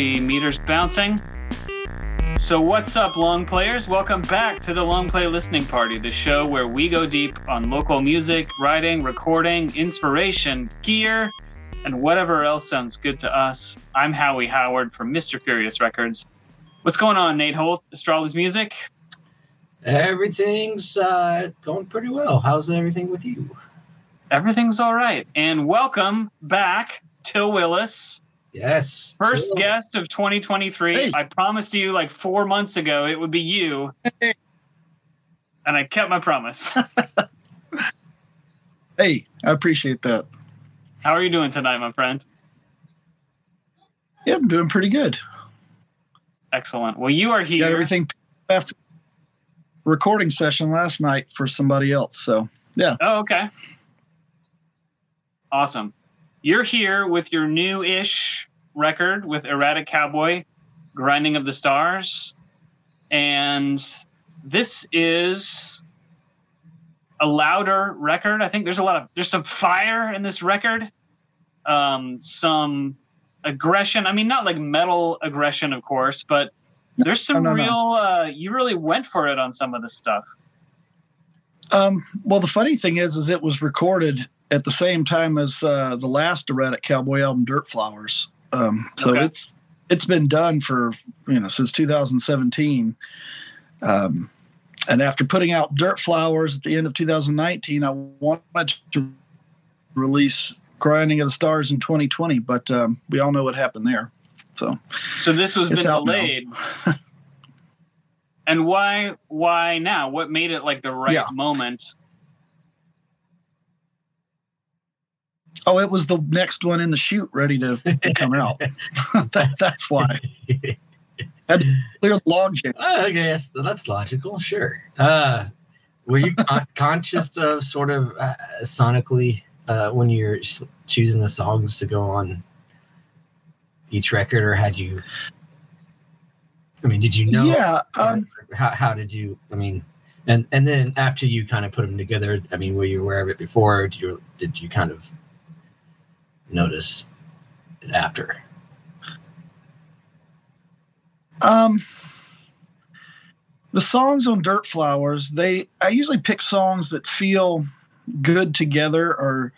see meters bouncing. So, what's up, long players? Welcome back to the Long Play Listening Party, the show where we go deep on local music, writing, recording, inspiration, gear, and whatever else sounds good to us. I'm Howie Howard from Mr. Furious Records. What's going on, Nate Holt, Asterales Music? Everything's uh, going pretty well. How's everything with you? Everything's all right. And welcome back, Til Willis. Yes. First Til. guest of 2023. Hey. I promised you like four months ago it would be you. And I kept my promise. Hey, I appreciate that. How are you doing tonight, my friend? Yeah, I'm doing pretty good. Excellent. Well, you are here. Got here. everything after recording session last night for somebody else. So yeah, Oh, okay. Awesome. You're here with your new ish record with Erratic Cowboy, Grinding of the Stars. And this is a louder record. I think there's a lot of, there's some fire in this record, um, some aggression. I mean, not like metal aggression, of course, but there's some No, no, no. real, uh, you really went for it on some of this stuff. Um, well, the funny thing is, is it was recorded at the same time as uh, the last erratic cowboy album, Dirt Flowers. Um, so Okay. it's it's been done for you know since 2017. Um, and after putting out Dirt Flowers at the end of 2019, I wanted to release Grinding of the Stars in 2020, but um, we all know what happened there. So So this was been delayed. and why why now? What made it like the right Yeah. moment? Oh, it was the next one in the chute, ready to, to come out. that, that's why. That's clear the log jam. Uh, I guess that's logical. Sure. Uh, were you con- conscious of sort of uh, sonically uh, when you're choosing the songs to go on each record, or had you? I mean, did you know? Yeah, um, how, how did you? I mean, and and then after you kind of put them together, I mean, were you aware of it before? Or did you did you kind of notice it after? um, the songs on Dirt Flowers. They I usually pick songs that feel good together or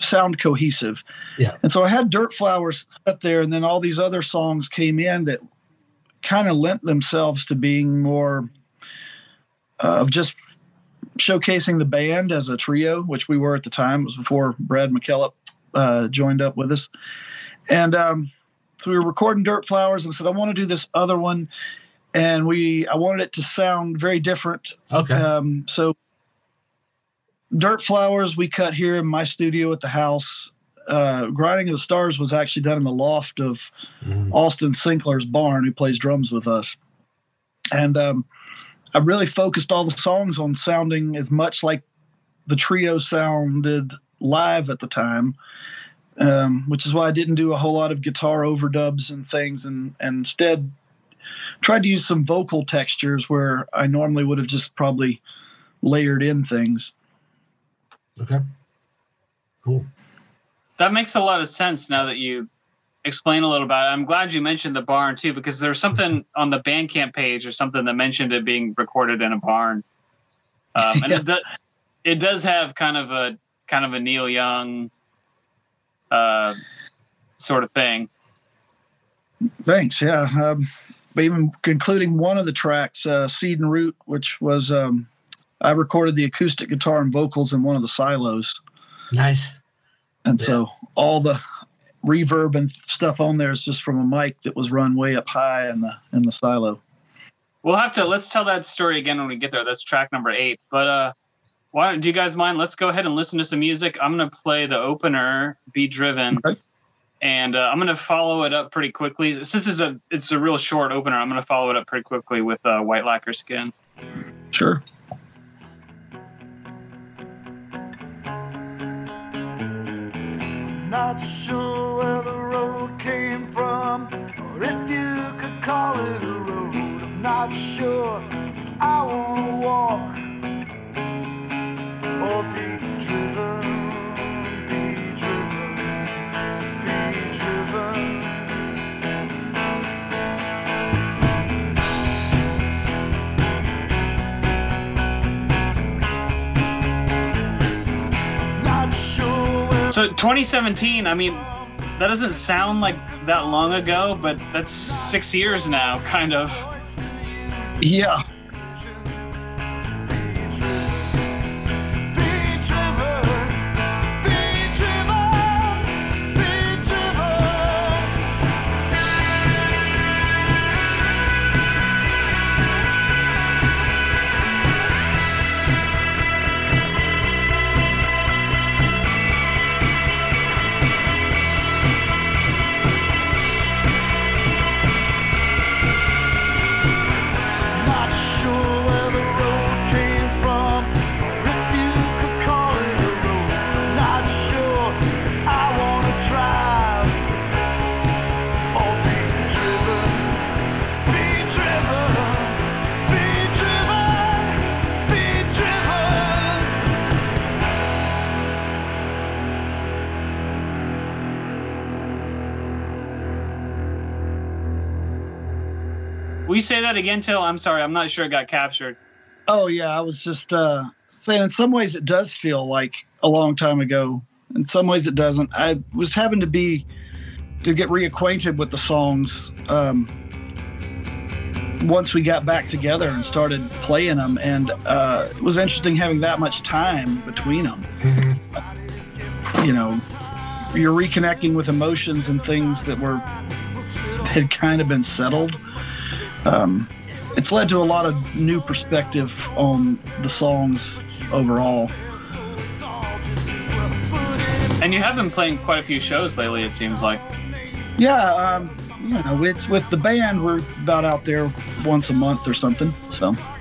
sound cohesive. Yeah. And so I had Dirt Flowers set there, and then all these other songs came in that kind of lent themselves to being more uh, of just showcasing the band as a trio, which we were at the time. It was before Brad McKellop uh, joined up with us. And um, so we were recording Dirt Flowers and said, I want to do this other one. And we, I wanted it to sound very different. Okay. Um, so Dirt Flowers, we cut here in my studio at the house. Uh, Grinding of the Stars was actually done in the loft of Mhm. Austin Sinclair's barn, who plays drums with us. And um, I really focused all the songs on sounding as much like the trio sounded live at the time, um, which is why I didn't do a whole lot of guitar overdubs and things, and, and instead tried to use some vocal textures where I normally would have just probably layered in things. Okay. Cool. That makes a lot of sense now that you explain a little about it. I'm glad you mentioned the barn too, because there's something on the Bandcamp page or something that mentioned it being recorded in a barn. Um, and Yeah. it, do, it does have kind of a kind of a Neil Young uh, sort of thing. Thanks. Yeah. Um, but even including one of the tracks, uh, Seed and Root, which was um, I recorded the acoustic guitar and vocals in one of the silos, Nice. and Yeah. so all the reverb and stuff on there is just from a mic that was run way up high in the in the silo. We'll have to let's tell that story again when we get there. That's track number eight. But uh, why don't do you guys mind? Let's go ahead and listen to some music. I'm gonna play the opener, "Be Driven." Okay. and uh, I'm going to follow it up pretty quickly. Since this is a it's a real short opener, I'm going to follow it up pretty quickly with uh, White Lacquer Skin. Sure. Not sure from, or if you could call it a road. I'm not sure if I want to walk or be driven, be driven. So 2017, I mean, that doesn't sound like that long ago, but that's six years now, kind of. Yeah. Say that again, Til? I'm sorry, I'm not sure it got captured. Oh yeah, I was just uh, saying. In some ways, it does feel like a long time ago. In some ways, it doesn't. I was having to be to get reacquainted with the songs um, once we got back together and started playing them, and uh, it was interesting having that much time between them. You know, you're reconnecting with emotions and things that were had kind of been settled. Um, it's led to a lot of new perspective on the songs overall. And you have been playing quite a few shows lately, it seems like. Yeah, um, you know, it's with the band. We're about out there once a month or something. So So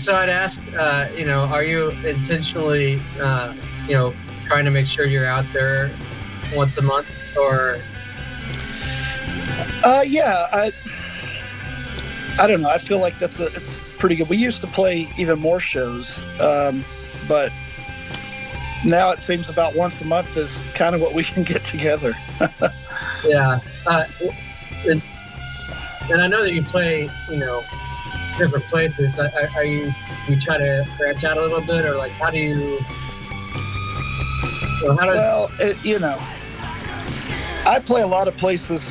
so I'd ask, uh, you know, are you intentionally, uh, you know, trying to make sure you're out there once a month, or Uh, yeah, I, I don't know. I feel like that's a, it's pretty good. We used to play even more shows, um, but now it seems about once a month is kind of what we can get together. yeah? Uh, is- and I know that you play, you know, different places. Are, are- are you you try to branch out a little bit, or like how do you? know, how does Well, it, you know, I play a lot of places,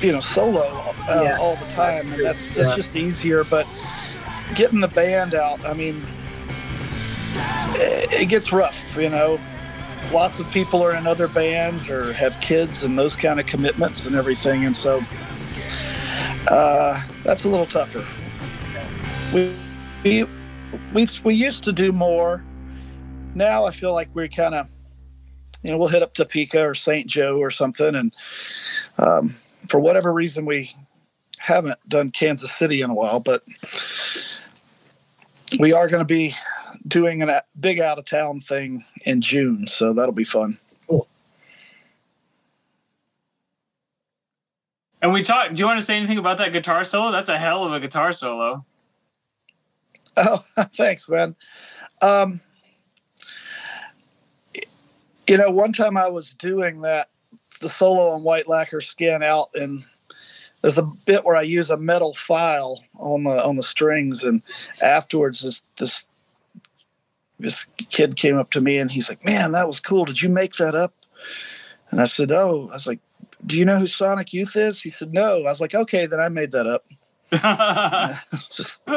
you know, solo uh, Yeah. all the time, and that's that's Yeah. just easier. But getting the band out, I mean, it, it gets rough, you know. Lots of people are in other bands or have kids and those kind of commitments and everything, and so uh, that's a little tougher. We we we we used to do more. now I feel like we're kind of, you know, we'll hit up Topeka or St. Joe or something, and um, for whatever reason we haven't done Kansas City in a while, but we are going to be doing a big out of town thing in June, so that'll be fun. And we talked. Do you want to say anything about that guitar solo? That's a hell of a guitar solo. Oh, thanks, man. Um, you know, one time I was doing that, the solo on White Lacquer Skin out, and there's a bit where I use a metal file on the on the strings, and afterwards, this this this kid came up to me and he's like, "Man, that was cool. Did you make that up?" And I said, "Oh." I was like, "Do you know who Sonic Youth is?" He said, "No." I was like, "Okay, then I made that up." Just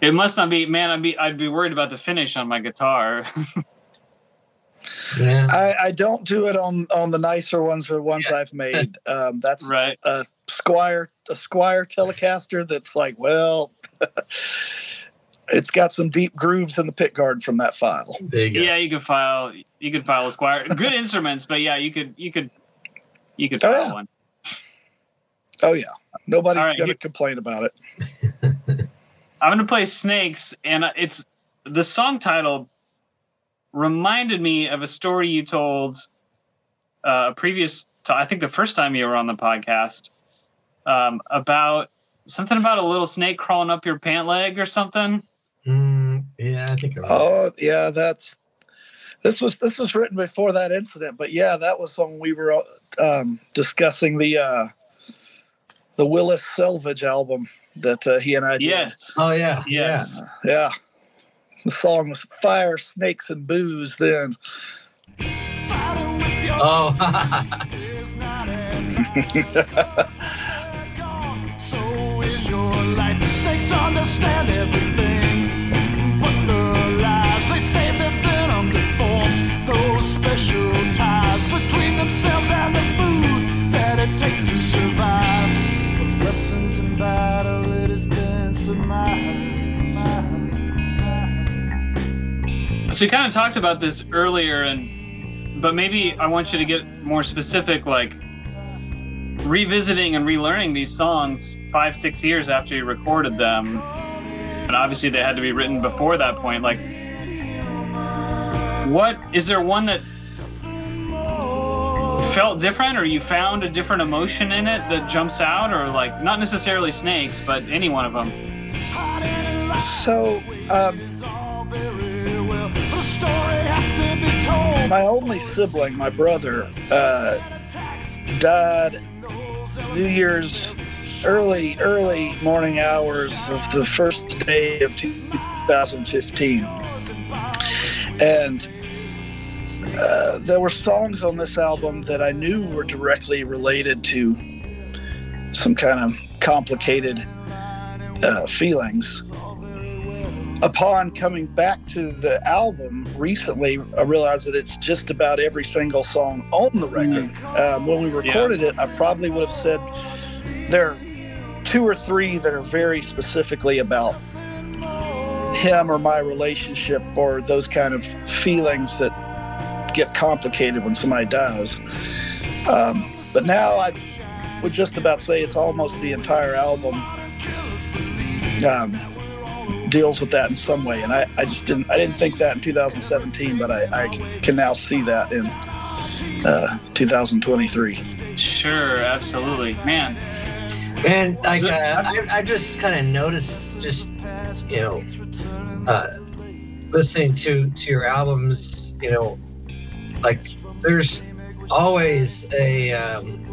it must not be, man. I'd be, I'd be worried about the finish on my guitar. Yeah. I, I don't do it on on the nicer ones or the ones I've made. Um, that's right. a Squier a Squier Telecaster that's like, well, it's got some deep grooves in the pick guard from that file. There you go. Yeah, you could file. You could file a Squier. Good instruments, but yeah, you could, you could, you could Oh, file yeah. one. Oh yeah, nobody's All right, gonna you- complain about it. I'm gonna play Snakes, and it's the song title reminded me of a story you told uh, a previous. t- I think the first time you were on the podcast um, about something about a little snake crawling up your pant leg or something. Mm, yeah, I think. I Oh yeah, that's this was this was written before that incident, but yeah, that was when we were um, discussing the uh, the Willis Selvage album that uh, he and I did. Yes. Oh yeah. Yes. Yeah. The song was Fire, Snakes, and Booze then. Fighting with your Yeah. Oh. is not gone. So is your life. Snakes understand everything, So we kind of talked about this earlier, and but maybe I want you to get more specific, like revisiting and relearning these songs five, six years after you recorded them, and obviously they had to be written before that point. Like, what is there one that felt different, or you found a different emotion in it that jumps out, or like not necessarily snakes, but any one of them? So, um, my only sibling, my brother, uh, died New Year's early, early morning hours of the first day of 2015. And uh, there were songs on this album that I knew were directly related to some kind of complicated uh, feelings. Upon coming back to the album recently, I realized that it's just about every single song on the record. Um, when we recorded it, I probably would have said there are two or three that are very specifically about him or my relationship or those kind of feelings that get complicated when somebody dies. Um, but now I would just about say it's almost the entire album um, deals with that in some way. And I, I just didn't I didn't think that in 2017, but I, I can now see that in uh, 2023. Sure, absolutely, man. And like, uh, I, I just kind of noticed, just you know, uh, listening to to your albums, you know, like there's always a um,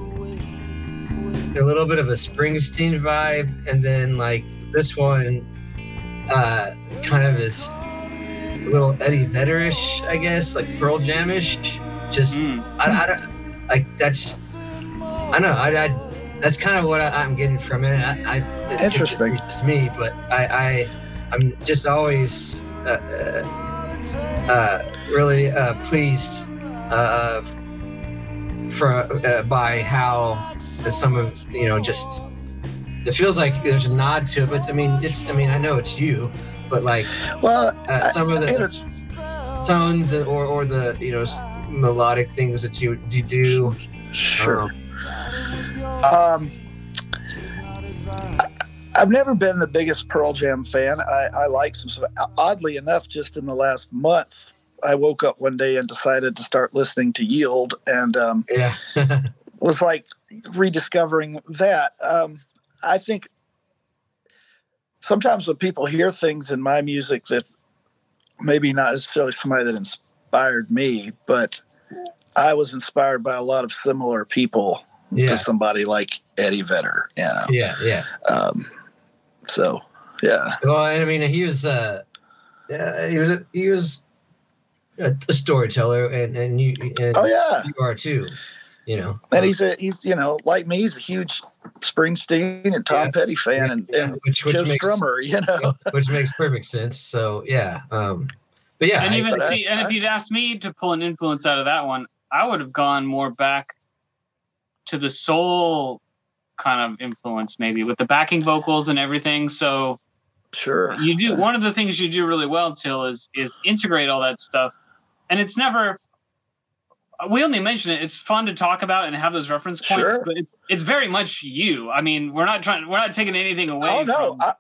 a little bit of a Springsteen vibe, and then like this one, uh, kind of is a little Eddie Vedder-ish, I guess, like Pearl Jam-ish. Just Mm. I, I don't like that's I don't know I, I that's kind of what I, I'm getting from it. I, I it, Interesting. It's just me, but I, I I'm just always uh, uh, uh, really uh, pleased uh, for uh, by how some of you know just It feels like there's a nod to it, but I mean, it's. I mean, I know it's you, but like Well, uh, some of the tones or or the you know melodic things that you you do. sure. um, Um, I- I've never been the biggest Pearl Jam fan. I, I like some stuff. Oddly enough, just in the last month, I woke up one day and decided to start listening to Yield, and um, yeah. was like rediscovering that. Um, I think sometimes when people hear things in my music that maybe not necessarily somebody that inspired me, but I was inspired by a lot of similar people yeah. to somebody like Eddie Vedder, you know. Yeah. Yeah. Um, so yeah, Well, I mean, he was uh, uh he was a, he was a, a storyteller, and and you and oh yeah, you are too. You know, and he's a he's you know like me, he's a huge Springsteen and Tom Yeah. Petty fan, and, Yeah, and which which Joe makes Strummer, you know. which makes perfect sense. So yeah, um, but yeah, and I- even but I- see, and if you'd asked me to pull an influence out of that one, I would have gone more back to the soul kind of influence, maybe with the backing vocals and everything. So Sure. you do one of the things you do really well, Til, is is integrate all that stuff, and it's never. We only mention it. It's fun to talk about and have those reference points, Sure. but it's it's very much you. I mean, we're not trying. We're not taking anything away. Oh no, from, I,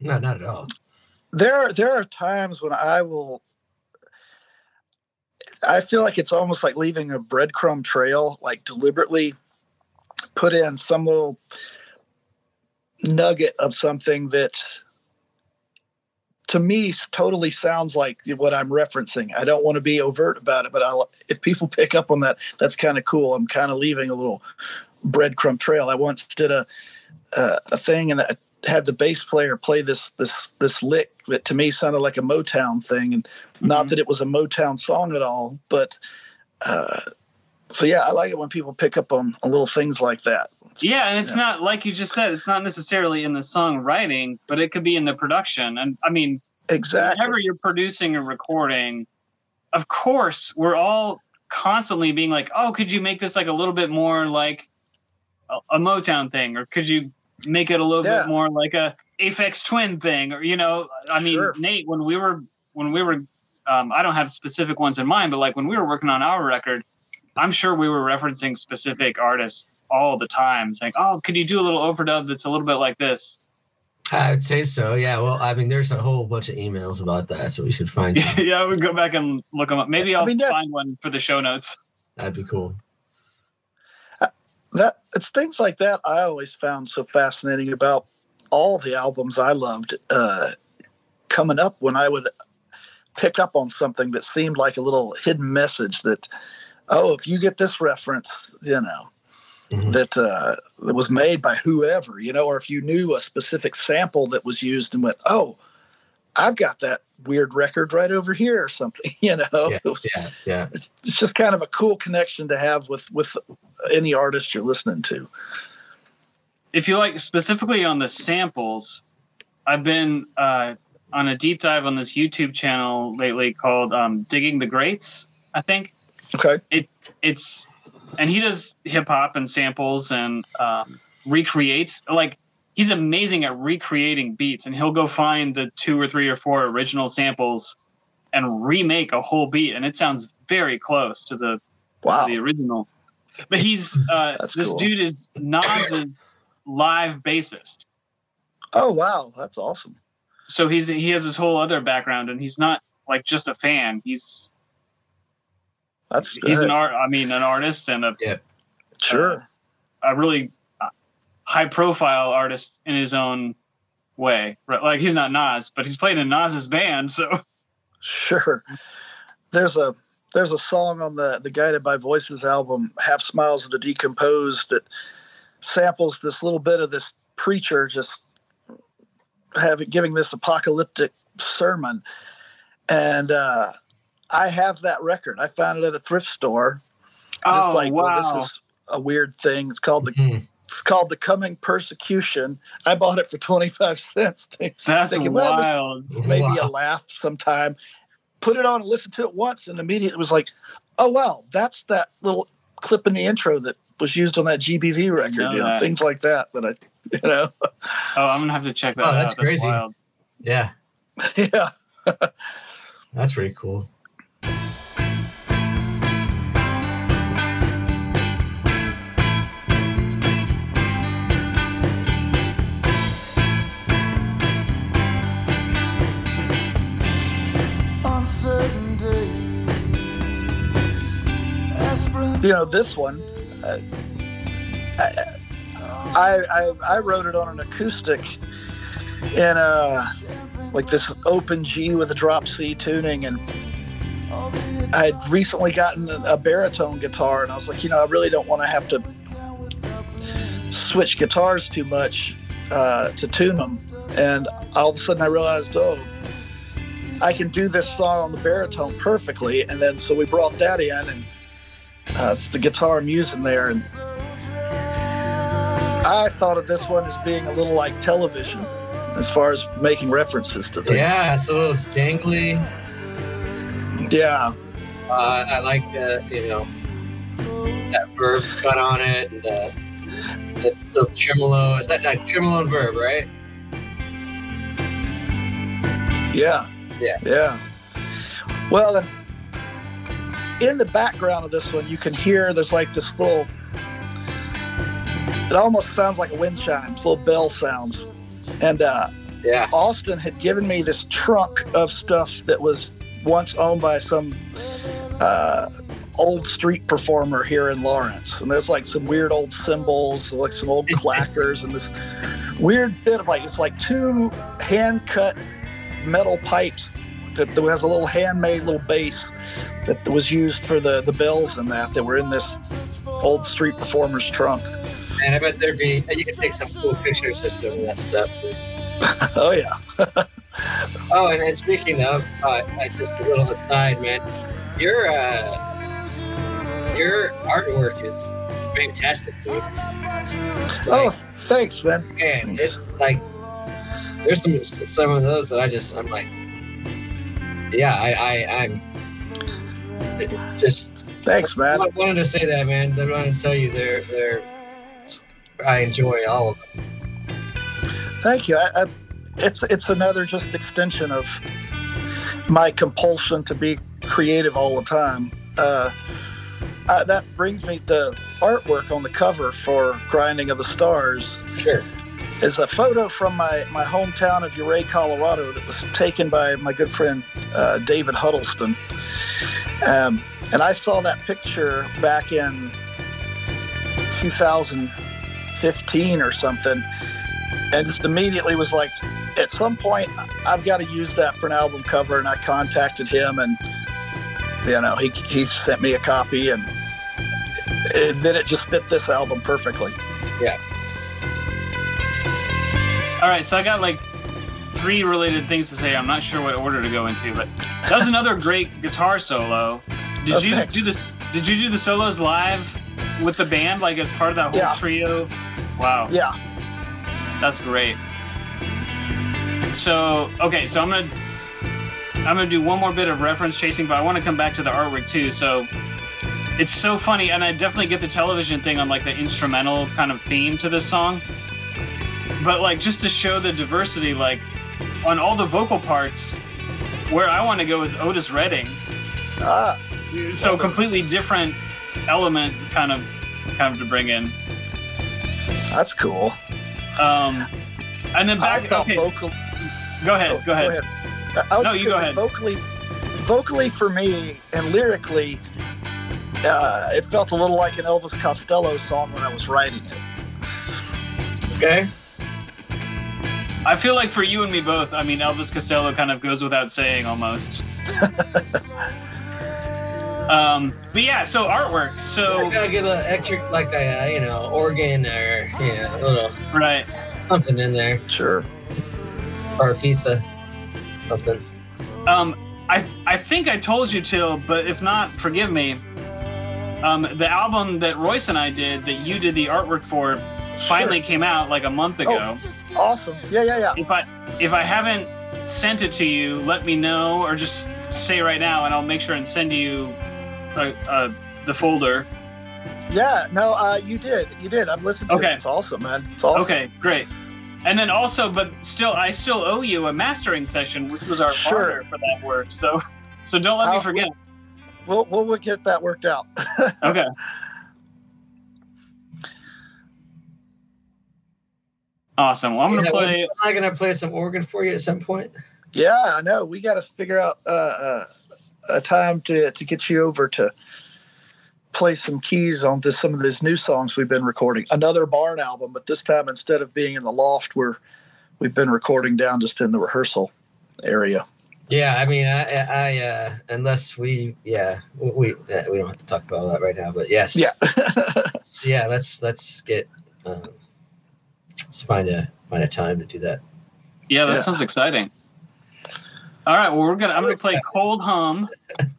no, not at all. there are, there are times when I will. I feel like it's almost like leaving a breadcrumb trail, like deliberately put in some little nugget of something that to me totally sounds like what I'm referencing. I don't want to be overt about it, but I, if people pick up on that, that's kind of cool. I'm kind of leaving a little breadcrumb trail. I once did a uh, a thing and I had the bass player play this this this lick that to me sounded like a Motown thing, and not Mhm. that it was a Motown song at all, but. Uh, so yeah, I like it when people pick up on, on little things like that. Yeah, and it's not like you just said. It's not necessarily in the songwriting, but it could be in the production. And I mean, Exactly. whenever you're producing a recording, of course, we're all constantly being like, "Oh, could you make this like a little bit more like a, a Motown thing, or could you make it a little Yeah. bit more like a Aphex Twin thing?" Or you know, I mean, Sure. Nate, when we were when we were, um, I don't have specific ones in mind, but like when we were working on our record, I'm sure we were referencing specific artists all the time, saying, "Oh, could you do a little overdub that's a little bit like this?" I would say so. Yeah. Well, I mean, there's a whole bunch of emails about that, so we should find. Some. yeah, we go back and look them up. Maybe I I'll mean, find one for the show notes. That'd be cool. that it's things like that I always found so fascinating about all the albums I loved uh, coming up when I would pick up on something that seemed like a little hidden message that oh if you get this reference you know Mhm. that uh, that was made by whoever you know or if you knew a specific sample that was used and went oh I've got that weird record right over here or something you know Yeah. It was- Yeah. Yeah. it's, it's just kind of a cool connection to have with with any artist you're listening to If you like specifically on the samples, I've been uh, on a deep dive on this YouTube channel lately called um, "Digging the Greats." I think okay It's it's and he does hip hop and samples and um, recreates like he's amazing at recreating beats and he'll go find the two or three or four original samples and remake a whole beat and it sounds very close to the wow the original. But he's uh, this cool. dude is Nas's live bassist. Oh wow, that's awesome. So he's he has this whole other background, and he's not like just a fan. He's That's he's an art. I mean, an artist and a sure. a really high profile artist in his own way. Right? Like he's not Nas, but he's playing in Nas's band. So Sure. There's a there's a song on the the Guided by Voices album, Half Smiles of the Decomposed, that samples this little bit of this preacher just having giving this apocalyptic sermon. And uh I have that record. I found it at a thrift store. Just oh like, wow, well, this is a weird thing. It's called the Mhm. it's called the coming persecution. I bought it for 25 cents. that's thinking, well, this- wild. maybe a laugh sometime. Put it on and listen to it once, and immediately it was like, oh wow, that's that little clip in the intro that was used on that GBV record. know You know, that. things like that that I You know? Oh, I'm gonna have to check that Oh, out. that's crazy. wild. Yeah, yeah. that's pretty cool. Certain days, aspirin. You know, this one, uh, I, I I wrote it on an acoustic in a like this open G with a drop C tuning, and I had recently gotten a, a baritone guitar, and I was like, you know, I really don't want to have to switch guitars too much uh, to tune them, and all of a sudden I realized, oh. I can do this song on the baritone perfectly, and then so we brought that in, and uh, it's the guitar I'm using there, and I thought of this one as being a little like television, as far as making references to things. Yeah, it's a little jangly. Yeah, Uh, I like the you know that verb cut on it and uh, the little tremolo. Is that like tremolo and verb, right? yeah, Yeah. yeah. Well, in the background of this one, you can hear there's like this little. It almost sounds like a wind chime, little bell sounds, and uh, Yeah. Austin had given me this trunk of stuff that was once owned by some uh, old street performer here in Lawrence. And there's like some weird old cymbals, like some old clackers, and this weird bit of like, it's like two hand cut metal pipes that has a little handmade little bass that was used for the, the bells and that that were in this old street performer's trunk. And I bet there'd be you could take some cool pictures of some of that stuff. Oh, yeah. Oh, and, and speaking of, uh, just a little aside, man, your uh, your artwork is fantastic, dude. Oh, thanks, man. man, it's like there's some some of those that I just I'm like, yeah, I, I I'm just Thanks, man. I wanted to say that, man. I wanted to tell you they're they're I enjoy all of them. Thank you. I, I, it's it's another just extension of my compulsion to be creative all the time. Uh, uh, that brings me to artwork on the cover for Grinding of the Stars. Sure. Is a photo from my, my hometown of Ouray, Colorado, that was taken by my good friend uh, David Huddleston. Um, and I saw that picture back in 2015 or something and just immediately was like, at some point, I've got to use that for an album cover. And I contacted him, and you know, he he sent me a copy, and it, then it just fit this album perfectly. All right, so I got like three related things to say. I'm not sure what order to go into, but that was another great guitar solo. Did Oh, you thanks. do this? Did you do the solos live with the band, like as part of that whole Yeah. trio? Wow, Yeah, that's great. So okay, so I'm gonna I'm gonna do one more bit of reference chasing, but I want to come back to the artwork too. So it's so funny, and I definitely get the television thing on like the instrumental kind of theme to this song. But like just to show the diversity, like on all the vocal parts, where I want to go is Otis Redding. ah, So completely different element, kind of, kind of to bring in. that's cool. Um, and then I back. felt Okay, vocal. go ahead. oh, Go ahead. I was No, you go ahead. Vocally, vocally for me and lyrically, uh, it felt a little like an Elvis Costello song when I was writing it. Okay. I feel like for you and me both, I mean, Elvis Costello kind of goes without saying almost. um, but yeah, so artwork. So So gotta get an extra, like a uh, you know organ or you know a little right. something in there Sure. or a piece of something. Um, I I think I told you Til, but if not, forgive me. Um, the album that Royce and I did, that you did the artwork for, finally came out like a month ago. Oh, Awesome. Yeah, yeah, yeah. If I if I haven't sent it to you, let me know, or just say right now, and I'll make sure and send you uh, uh, the folder. Yeah, no, uh, you did. You did. I've listened to Okay. it. It's awesome, man. It's awesome. Okay, great. And then also, but still, I still owe you a mastering session, which was our Sure. partner for that work. So, so don't let me I'll- forget. We'll, we'll, we'll get that worked out. Okay. Awesome. Well, I'm gonna Yeah, was- play. Am I gonna play some organ for you at some point? Yeah, I know. We got to figure out uh, uh, a time to, to get you over to play some keys on this, some of these new songs we've been recording. Another barn album, but this time instead of being in the loft, we're we've been recording down just in the rehearsal area. Yeah, I mean, I, I, uh, unless we, yeah, we, we, uh, we don't have to talk about all that right now, but yes, Yeah. So, yeah. Let's let's get, um, let's find a find a time to do that. Yeah, that Yeah. sounds exciting. All right. Well, we're gonna. I'm gonna play "Cold Hum,"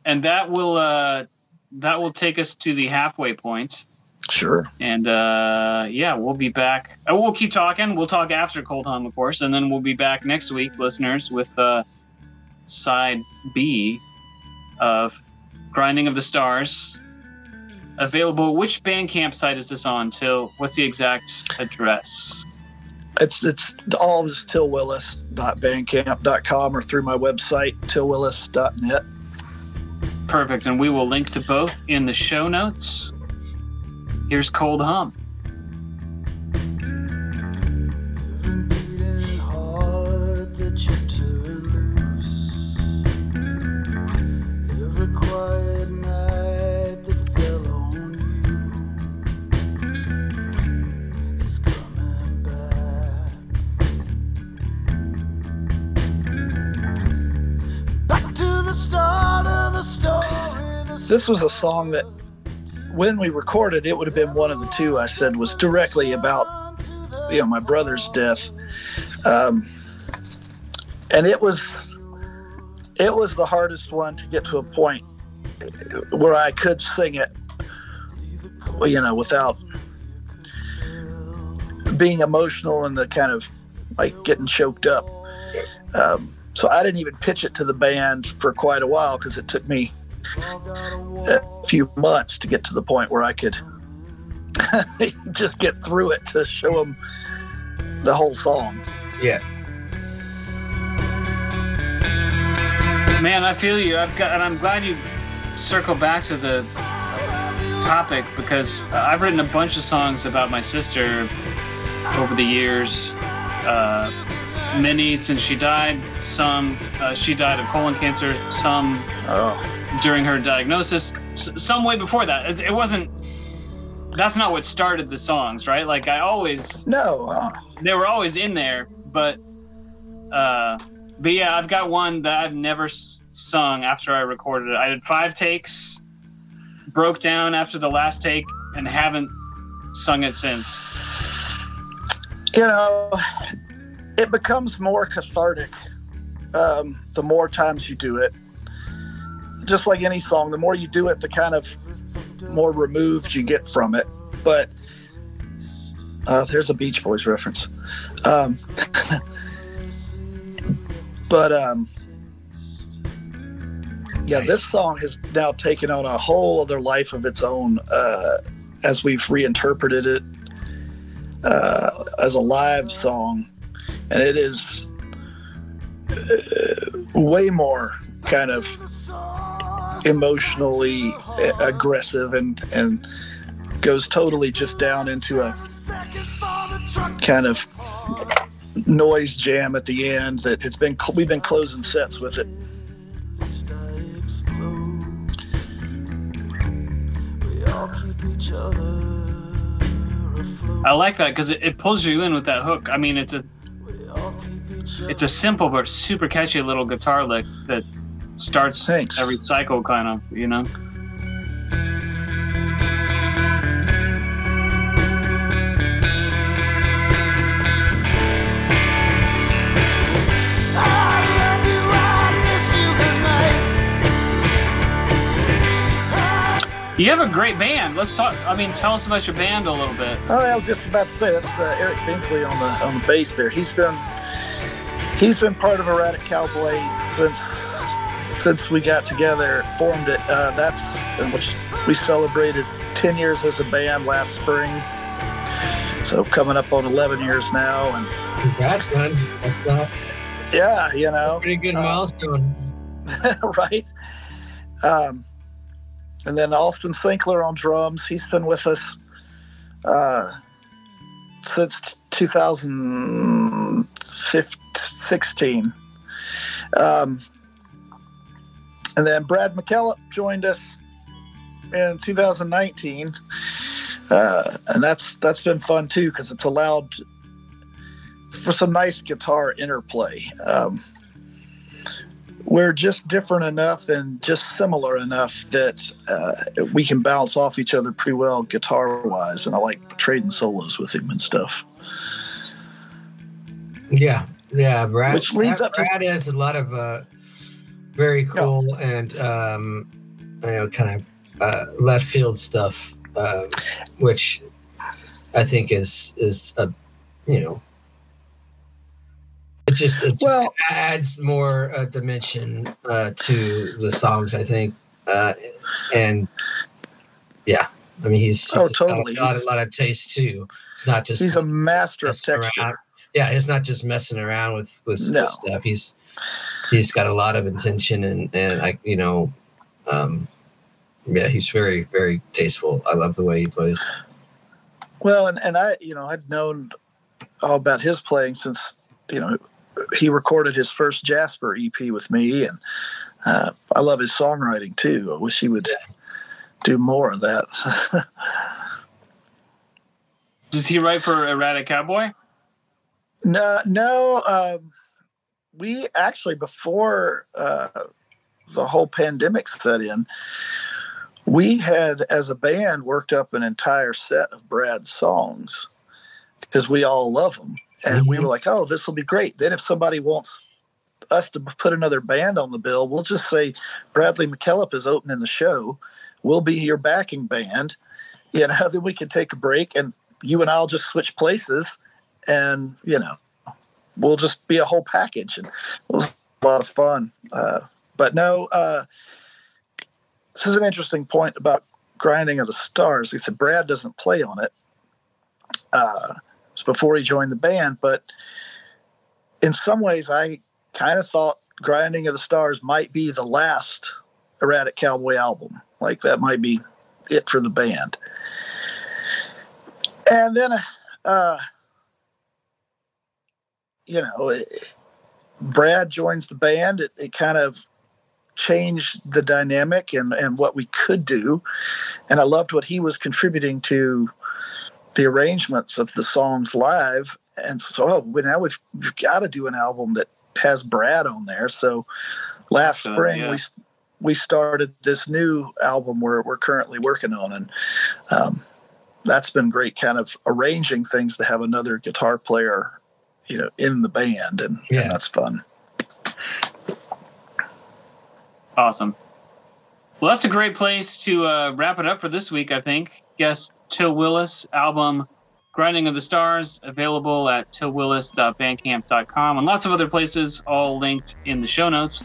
and that will uh, that will take us to the halfway point. sure. And uh, yeah, we'll be back. Uh, we'll keep talking. We'll talk after Cold Hum, of course, and then we'll be back next week, listeners, with uh, side B of Grinding of the Stars. Available. Which Bandcamp site is this on? Til what's the exact address? It's it's all this tilwillis.bandcamp.com or through my website, tilwillis.net. Perfect. And we will link to both in the show notes. Here's Cold Hum. This was a song that when we recorded, it would have been one of the two I said was directly about you know my brother's death. Um, and it was it was the hardest one to get to a point where i could sing it you know without being emotional and the kind of like getting choked up. Um, so i didn't even pitch it to the band for quite a while because it took me a few months to get to the point where i could just get through it to show them the whole song Yeah, Man, I feel you. I've got, and I'm glad you circle back to the topic because I've written a bunch of songs about my sister over the years. Uh, many since she died. Some uh, she died of colon cancer. Some oh during her diagnosis. S- some way before that. It, it wasn't. That's not what started the songs, right? Like I always no uh, they were always in there, but uh, but yeah, I've got one that I've never s- sung after I recorded it. I did five takes, broke down after the last take, and haven't sung it since. you know it becomes more cathartic um, the more times you do it. Just like any song the more you do it the kind of more removed you get from it. But uh, there's a beach boys reference. Um, but um, yeah this song has now taken on a whole other life of its own uh, as we've reinterpreted it uh, as a live song, and it is uh, way more kind of emotionally aggressive and and goes totally just down into a kind of noise jam at the end that it's been we've been closing sets with it I like that because it, it pulls you in with that hook. I mean, it's a it's a simple but super catchy little guitar lick that starts Thanks. every cycle, kind of. You know. You have a great band. Let's talk. I mean, tell us about your band a little bit. Oh, I was just about to say that's uh, Eric Binkley on the on the bass there. He's been he's been part of Erratic Cowboys since since we got together, formed it. Uh, that's which we celebrated 10 years as a band last spring. So coming up on 11 years now. And Congrats, man. That's not yeah, you know, pretty good uh, milestone. right? Um, and then Austin Sinkler on drums. He's been with us uh, since 2016. Um, and then Brad McKellop joined us in 2019, uh, and that's that's been fun too because it's allowed for some nice guitar interplay. Um, we're just different enough and just similar enough that uh, we can bounce off each other pretty well guitar wise, and I like trading solos with him and stuff. Yeah, yeah. Brad, Which leads Brad, up to- Brad has a lot of uh, very cool and um, you know kind of uh, left field stuff, uh, which I think is is a you know it just it just Well- adds more uh, dimension uh, to the songs. I think, uh, and yeah, I mean he's, Oh, he's got a totally. lot, a lot of taste too. It's not just He's a master of texture. around. Yeah, he's not just messing around with with No. stuff. He's he's got a lot of intention and and I you know, um, yeah, he's very very tasteful. I love the way he plays. Well, and, and I, you know, I'd known all about his playing since, you know, he recorded his first Jasper EP with me, and uh, I love his songwriting too. I wish he would do more of that. Does he write for Erratic Cowboy? No, no, um, we actually before uh, the whole pandemic set in, we had as a band worked up an entire set of Brad's songs because we all love them, and we Mhm. were like, "Oh, this will be great." Then if somebody wants us to put another band on the bill, we'll just say Bradley McKellop is opening the show. We'll be your backing band. You know, then we can take a break and you and I'll just switch places and, you know, we'll just be a whole package. And was a lot of fun. Uh, but no, uh, this is an interesting point about grinding of the stars. He said Brad doesn't play on it. Uh, it's before he joined the band, but in some ways, I kind of thought Grinding of the Stars might be the last Erratic Cowboy album. Like that might be it for the band. And then, uh, you know, it, Brad joins the band. It, it kind of changed the dynamic and, and what we could do. And I loved what he was contributing to the arrangements of the songs live. And so oh, well, now we've, we've got to do an album that has Brad on there. So last Good, spring yeah. we we started this new album we're we're currently working on, and um, that's been great. Kind of arranging things to have another guitar player, you know, in the band, and, Yeah. and that's fun. Awesome. Well, that's a great place to uh, wrap it up for this week, I think. Guest Til Willis album Grinding of the Stars, available at tilwillis.bandcamp.com and lots of other places, all linked in the show notes.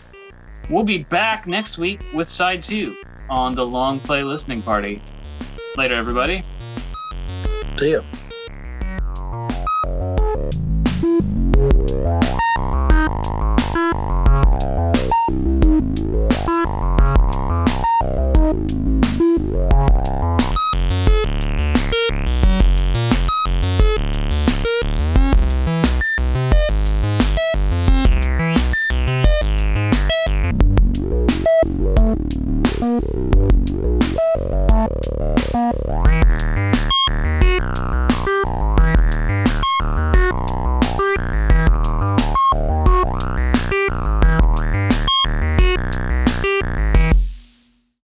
We'll be back next week with side two on the Long Play Listening Party. Later, everybody. See ya.